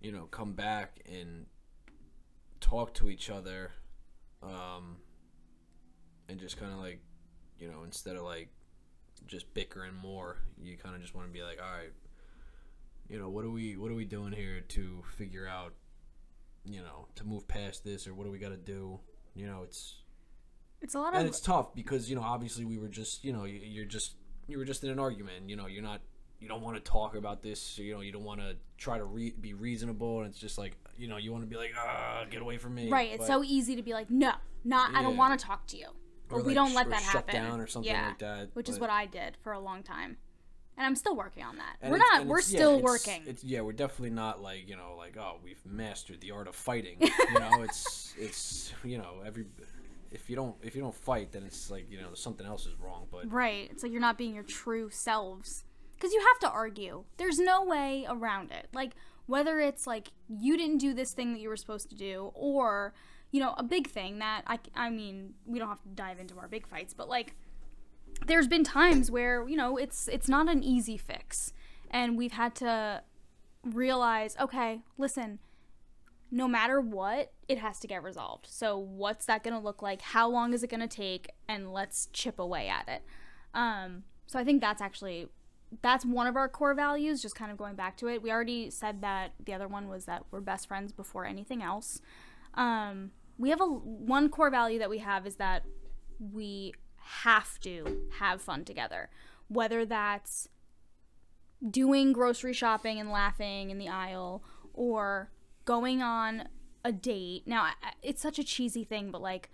you know, come back and talk to each other, um, and just kind of like, you know, instead of like just bickering more, you kind of just want to be like, all right, you know, what are we what are we doing here to figure out, you know, to move past this, or what do we got to do? You know, it's It's a lot and of it's tough because you know obviously we were just you know you- you're just you were just in an argument you know you're not you don't want to talk about this you know you don't want to try to re- be reasonable and it's just like you know you want to be like ah get away from me right. It's but- so easy to be like, no, not. I don't want to talk to you. or, But we like, don't let or that shut happen. down or something yeah, like that which is what I did for a long time, and I'm still working on that. and we're not. We're it's- yeah, still it's- working. it's yeah we're definitely not like you know like oh we've mastered the art of fighting you know it's it's you know every if you don't if you don't fight then it's like you know something else is wrong but Right. It's like you're not being your true selves. Because you have to argue. There's no way around it. Like, whether it's like you didn't do this thing that you were supposed to do, or, you know, a big thing that, I, I mean, we don't have to dive into our big fights, but like, there's been times where, you know, it's it's not an easy fix. And we've had to realize, okay, listen, no matter what, it has to get resolved. So, what's that going to look like? How long is it going to take? And let's chip away at it. Um, so, I think that's actually that's one of our core values. Just kind of going back to it, we already said that the other one was that we're best friends before anything else. Um, we have a one core value that we have is that we have to have fun together, whether that's doing grocery shopping and laughing in the aisle or going on a date. Now, it's such a cheesy thing, but like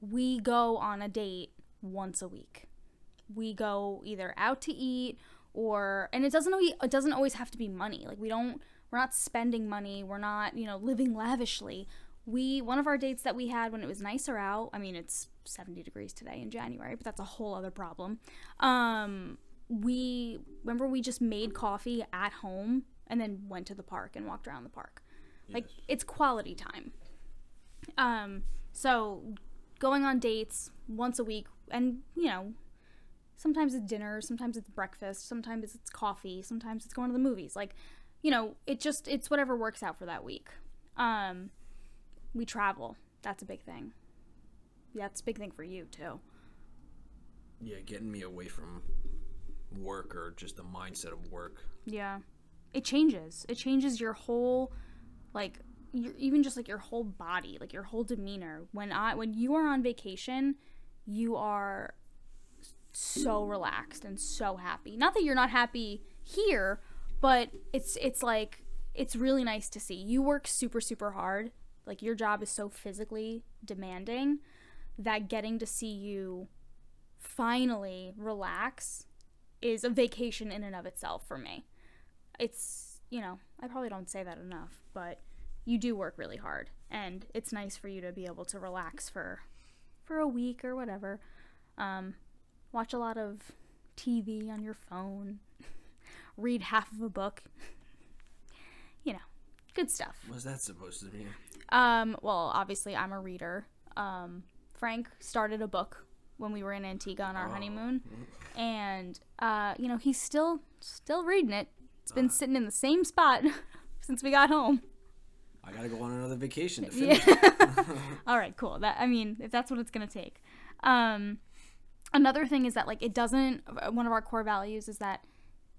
we go on a date once a week. We go either out to eat or and it doesn't always, it doesn't always have to be money. Like we don't we're not spending money. We're not, you know, living lavishly. We one of our dates that we had when it was nicer out. I mean, it's 70 degrees today in January, but that's a whole other problem. Um we remember we just made coffee at home and then went to the park and walked around the park. Like Yes. it's quality time. Um so going on dates once a week and you know sometimes it's dinner, sometimes it's breakfast, sometimes it's coffee, sometimes it's going to the movies. Like, you know, it just it's whatever works out for that week. Um we travel. That's a big thing. Yeah, that's a big thing for you too. yeah getting me away from work or just the mindset of work Yeah. It changes. It changes your whole like your even just like your whole body, like your whole demeanor. When I when you are on vacation, you are so relaxed and so happy. Not that you're not happy here, but it's it's like it's really nice to see. You work super super hard. Like your job is so physically demanding that getting to see you finally relax is a vacation in and of itself for me. It's, you know, I probably don't say that enough, but you do work really hard and it's nice for you to be able to relax for for a week or whatever. Um, watch a lot of TV on your phone, read half of a book. you know, good stuff. what's that supposed to mean Um, well, obviously I'm a reader. Um, Frank started a book when we were in Antigua on our Oh. honeymoon, and uh, you know he's still still reading it. It's been sitting in the same spot since we got home. i gotta go on another vacation to Yeah. finish All right, cool. That I mean, if that's what it's gonna take. Um, another thing is that like it doesn't. One of our core values is that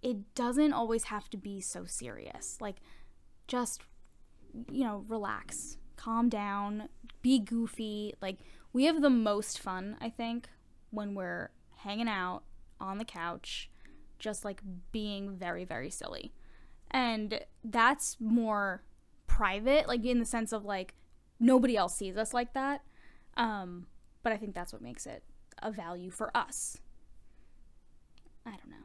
it doesn't always have to be so serious. Like, just you know, relax, calm down, be goofy. Like we have the most fun, I think, when we're hanging out on the couch, just like being very, very silly. And that's more private, like in the sense of like nobody else sees us like that. Um, but I think that's what makes it a value for us. I don't know.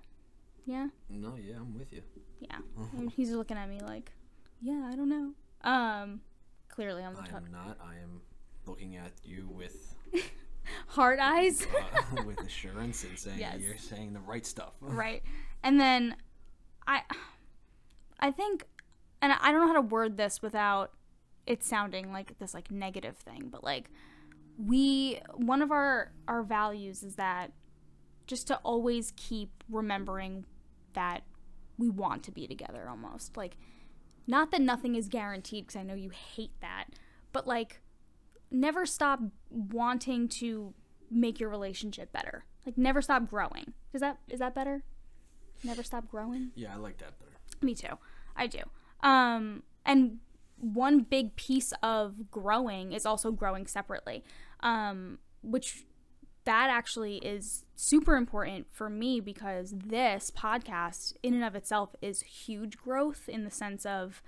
Yeah? no yeah i'm with you Yeah. He's looking at me like, yeah, I don't know. Um, clearly on the I top. am not. I am looking at you with Hard eyes. uh, with assurance and saying Yes. you're saying the right stuff. right and then i i think and i don't know how to word this without it sounding like this like negative thing but like we one of our our values is that just to always keep remembering that we want to be together almost like not that nothing is guaranteed because i know you hate that but like never stop wanting to make your relationship better. Like never stop growing. Is that is that better? Never stop growing? Yeah, I like that better. me too. I do. Um and one big piece of growing is also growing separately um which that actually is super important for me because this podcast in and of itself is huge growth in the sense of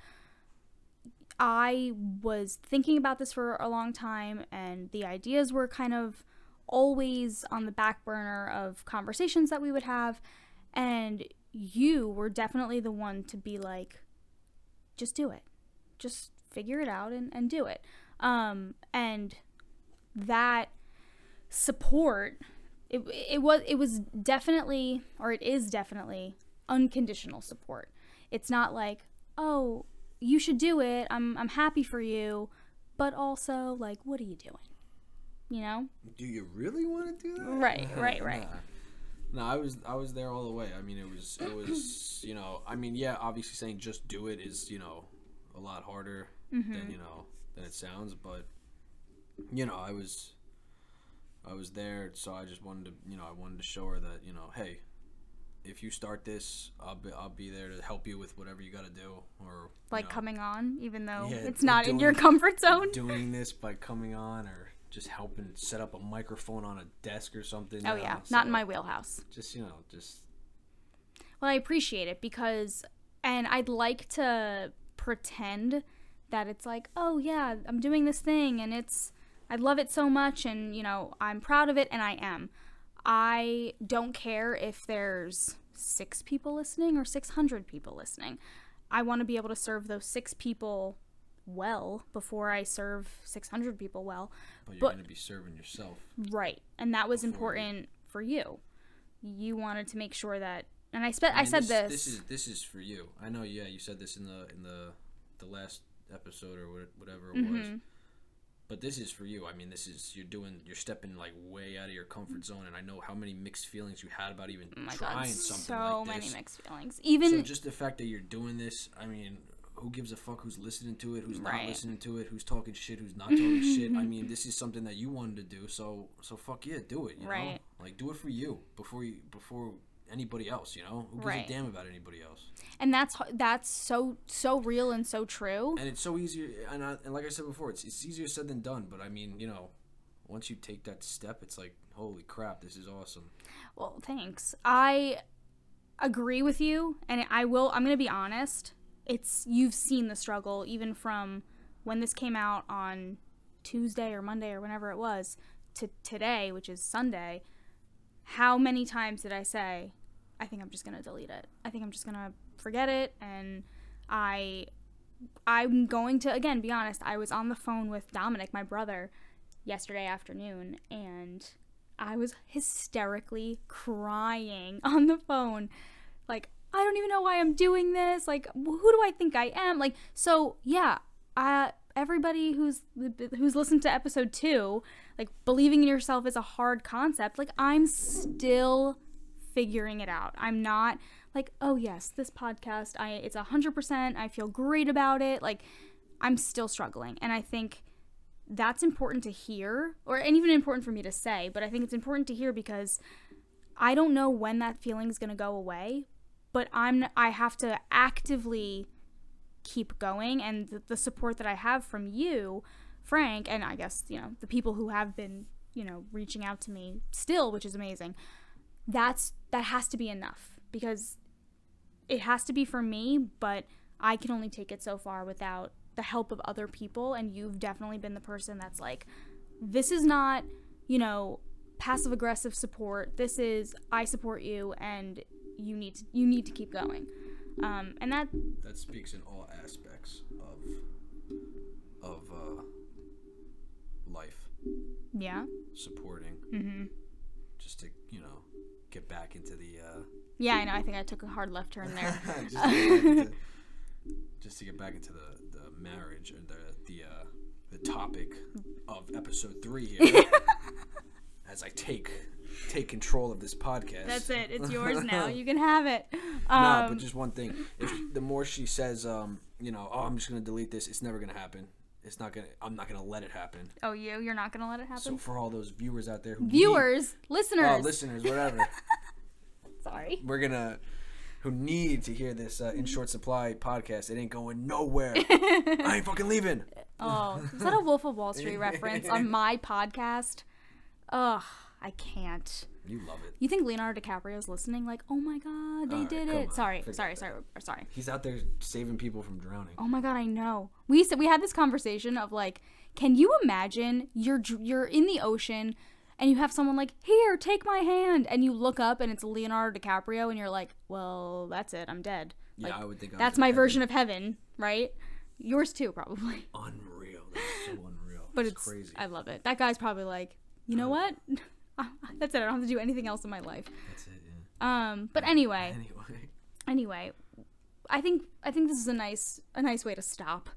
I was thinking about this for a long time and the ideas were kind of always on the back burner of conversations that we would have and you were definitely the one to be like just do it. Just figure it out and, and do it. Um and that support it, it was it was definitely or it is definitely unconditional support. It's not like oh you should do it i'm i'm happy for you but also like what are you doing you know Do you really want to do that? Right, right, right. No, I was I was there all the way. I mean, it was it was you know I mean yeah, obviously saying just do it is you know a lot harder Mm-hmm. than you know than it sounds, but you know I was I was there, so I just wanted to you know I wanted to show her that you know hey, if you start this, I'll be I'll be there to help you with whatever you got to do or like know, coming on even though Yeah, it's not in your comfort zone doing this by coming on or just helping set up a microphone on a desk or something. oh yeah know, not in my wheelhouse Just you know, just Well, I appreciate it because, and I'd like to pretend that it's like, oh yeah, I'm doing this thing and it's, I love it so much and, you know, I'm proud of it and I am. I don't care if there's six people listening or 600 people listening. I want to be able to serve those six people well before I serve 600 people well. but you're gonna be serving yourself. Right. And that was Before you- important for you. You wanted to make sure that, and I, spe- I, mean, said this, this. This is this is for you. I know. Yeah, you said this in the in the the last episode or whatever it was. Mm-hmm. But this is for you. I mean, this is you're doing. You're stepping like way out of your comfort zone, and I know how many mixed feelings you had about even Oh trying god, something so like many mixed feelings. Even so just the fact that you're doing this, I mean, who gives a fuck who's listening to it, who's not listening to it, who's talking shit, who's not talking shit. I mean, this is something that you wanted to do, so so fuck yeah, do it. You know, like do it for you before you before anybody else. You know, who gives Right. a damn about anybody else? and that's that's so so real and so true. And it's so easy, and, I, and like I said before, it's it's easier said than done. But I mean, you know, once you take that step, it's like holy crap, this is awesome. Well, thanks. I agree with you and I will I'm going to be honest. It's you've seen the struggle even from when this came out on Tuesday or Monday or whenever it was to today, which is Sunday. How many times did I say, I think I'm just going to delete it. I think I'm just going to forget it and I I'm going to again be honest. I was on the phone with Dominic, my brother, yesterday afternoon and I was hysterically crying on the phone. Like, I don't even know why I'm doing this. Like, who do I think I am? Like, so yeah, uh, everybody who's who's listened to episode two, like, believing in yourself is a hard concept. Like, I'm still figuring it out. I'm not like, oh yes, this podcast, I it's a hundred percent. I feel great about it. Like, I'm still struggling, and I think that's important to hear or and even important for me to say but i think it's important to hear because i don't know when that feeling is going to go away but i'm i have to actively keep going and the support that i have from you frank and i guess you know the people who have been you know reaching out to me still which is amazing that's that has to be enough because it has to be for me but i can only take it so far without the help of other people and you've definitely been the person that's like this is not you know passive aggressive support this is i support you and you need to you need to keep going um, and that That speaks in all aspects of of uh, life. Yeah. supporting, Mm-hmm. just to get back into the. Uh, Yeah, I know. I think I took a hard left turn there. just, to get back into, just to get back into the, the marriage or the the uh, the topic of episode three here. as I take take control of this podcast. That's it. It's yours now. You can have it. No, Um, but just one thing. If the more she says, um, you know, oh, I'm just gonna delete this, it's never gonna happen. It's not gonna. I'm not gonna let it happen. oh, you? You're not gonna let it happen? So for all those viewers out there who need- Viewers, listeners. oh, listeners, whatever, Sorry. we're gonna who need to hear this uh, in short supply podcast. It ain't going nowhere. I ain't fucking leaving. Oh, is that a Wolf of Wall Street reference on my podcast? Ugh, I can't. You love it. You think Leonardo DiCaprio's listening? Like, oh my god, they did come it. on, Sorry, forget sorry, that. sorry, sorry. He's out there saving people from drowning. Oh my god, I know. We said we had this conversation of like, can you imagine you're dr- you're in the ocean and you have someone like, "Here, take my hand," and you look up and it's Leonardo DiCaprio and you're like, "Well, that's it. I'm dead." Yeah, Like, I would think I that's my in version of heaven, right? Yours too, probably. Unreal. That's so unreal. But it's crazy. I love it. That guy's probably like, you know what? That's it. I don't have to do anything else in my life. That's it. Yeah. Um, but anyway, Anyway. anyway, I think I think this is a nice a nice way to stop.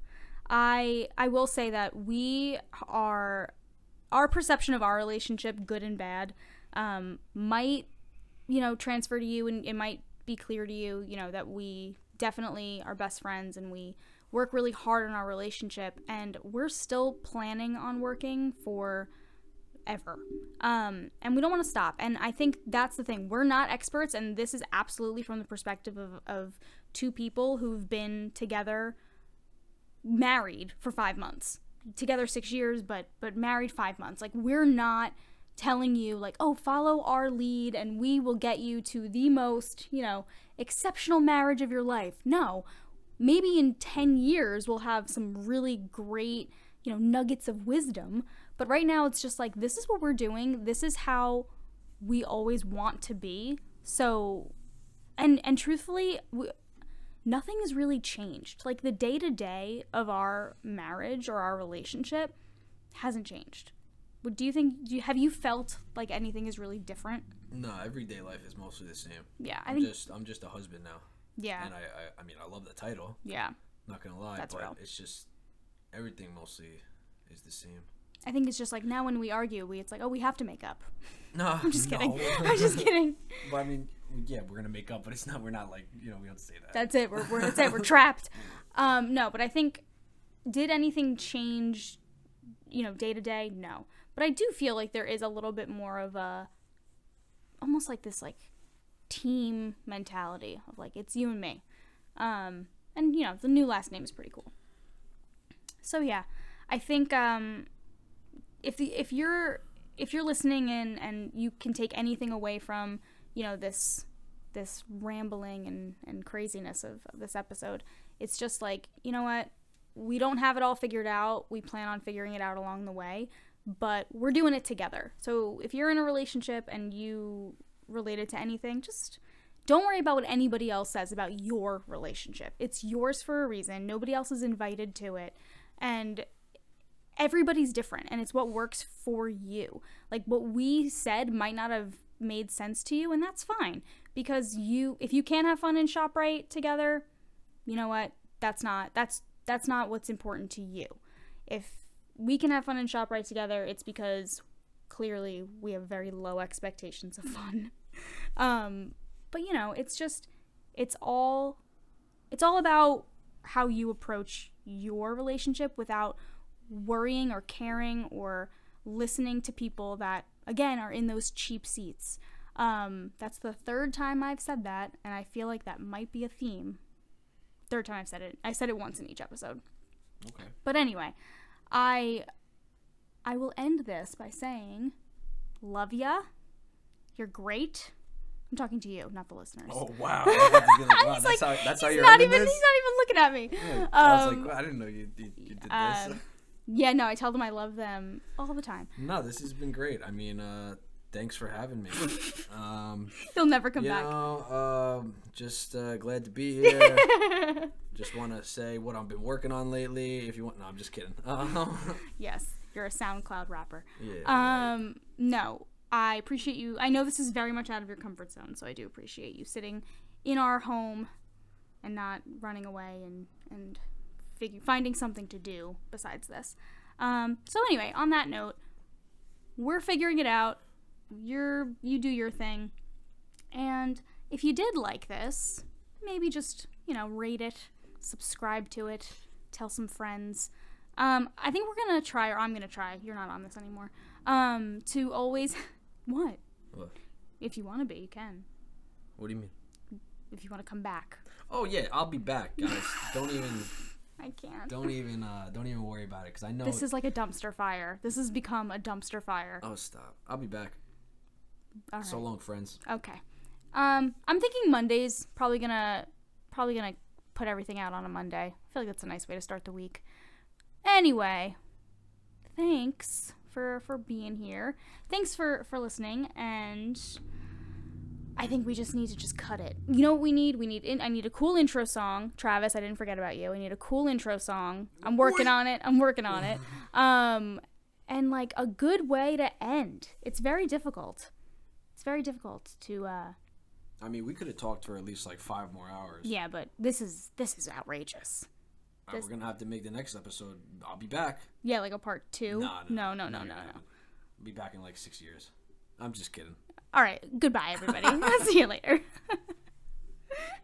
I I will say that we are our perception of our relationship, good and bad, um, might you know transfer to you, and it might be clear to you, you know, that we definitely are best friends and we work really hard on our relationship, and we're still planning on working for ever. Um, and we don't want to stop. And I think that's the thing. We're not experts, and this is absolutely from the perspective of, of two people who've been together, married for five months, together six years, but but married five months. Like we're not telling you like, oh, follow our lead, and we will get you to the most, you know, exceptional marriage of your life. No, maybe in 10 years we'll have some really great you know nuggets of wisdom but right now it's just like this is what we're doing this is how we always want to be so and and truthfully we, nothing has really changed like the day to day of our marriage or our relationship hasn't changed do you think do you, have you felt like anything is really different No, everyday life is mostly the same. yeah i I'm think just I'm just a husband now, yeah and I, I I mean I love the title. yeah Not gonna lie, That's but real. it's just everything mostly is the same. I think it's just like now when we argue we it's like oh we have to make up No, i'm just kidding no. i'm just kidding but I mean, yeah, we're gonna make up, but it's not. We're not like you know we don't say that. That's it. We're, we're that's it. We're trapped. Um, no, but I think did anything change, you know, day to day? No, but I do feel like there is a little bit more of a, almost like this like team mentality of like it's you and me, um, and you know the new last name is pretty cool. So yeah, I think um, if the if you're if you're listening in and you can take anything away from you know this this rambling and, and craziness of, of this episode. It's just like, you know what? We don't have it all figured out. We plan on figuring it out along the way, but we're doing it together. So if you're in a relationship and you related to anything, just don't worry about what anybody else says about your relationship. It's yours for a reason. Nobody else is invited to it. And everybody's different and it's what works for you. Like what we said might not have made sense to you and that's fine because you if you can't have fun and ShopRite together, you know what? That's not that's that's not what's important to you. If we can have fun and ShopRite together, it's because clearly we have very low expectations of fun. Um but you know, it's just it's all it's all about how you approach your relationship without worrying or caring or listening to people that again are in those cheap seats. Um, that's the third time i've said that and i feel like that might be a theme. Third time i've said it. I said it once in each episode. Okay. but anyway i i will end this by saying love ya. You're great. I'm talking to you not the listeners. Oh wow. I was about to be like, wow, that's like- how that's how you're not even this. he's not even looking at me. Yeah, I was Um, like, wow, I didn't know you you, you did um, this. Yeah no i tell them i love them all the time No, this has been great. I mean, uh, thanks for having me. Um, they'll never come back know, um, just uh, glad to be here. just want to say what I've been working on lately. If you want, no, I'm just kidding. Um, yes You're a SoundCloud rapper. Yeah. right. Um, no, I appreciate you. I know this is very much out of your comfort zone, so I do appreciate you sitting in our home and not running away and and fig- finding something to do besides this. Um, so anyway, on that note, we're figuring it out. You're you do your thing, and if you did like this, maybe just you know rate it, subscribe to it, tell some friends. Um, I think we're gonna try, or I'm gonna try. You're not on this anymore. Um, to always, what? What? If you want to be, you can. What do you mean? If you want to come back, Oh yeah, I'll be back, guys. don't even, I can't. don't even, uh, don't even worry about it, because I know. This is like a dumpster fire. This has become a dumpster fire. Oh stop! I'll be back. All right. So long, friends. Okay. Um, I'm thinking Monday's probably gonna probably gonna put everything out on a Monday. I feel like that's a nice way to start the week. Anyway, thanks for for being here. Thanks for for listening, and I think we just need to just cut it. You know what we need? We need in, I need a cool intro song. Travis, I didn't forget about you. I need a cool intro song. I'm working on it. I'm working on it. Um, and like a good way to end. It's very difficult. It's very difficult to uh I mean, we could have talked for at least like five more hours. yeah, but this is this is outrageous. Uh, this- we're gonna have to make the next episode. I'll be back. Yeah, like a part 2. Nah, no, no, no, not no, gonna no. I'll be back in like six years. I'm just kidding. All right, goodbye everybody. See you later.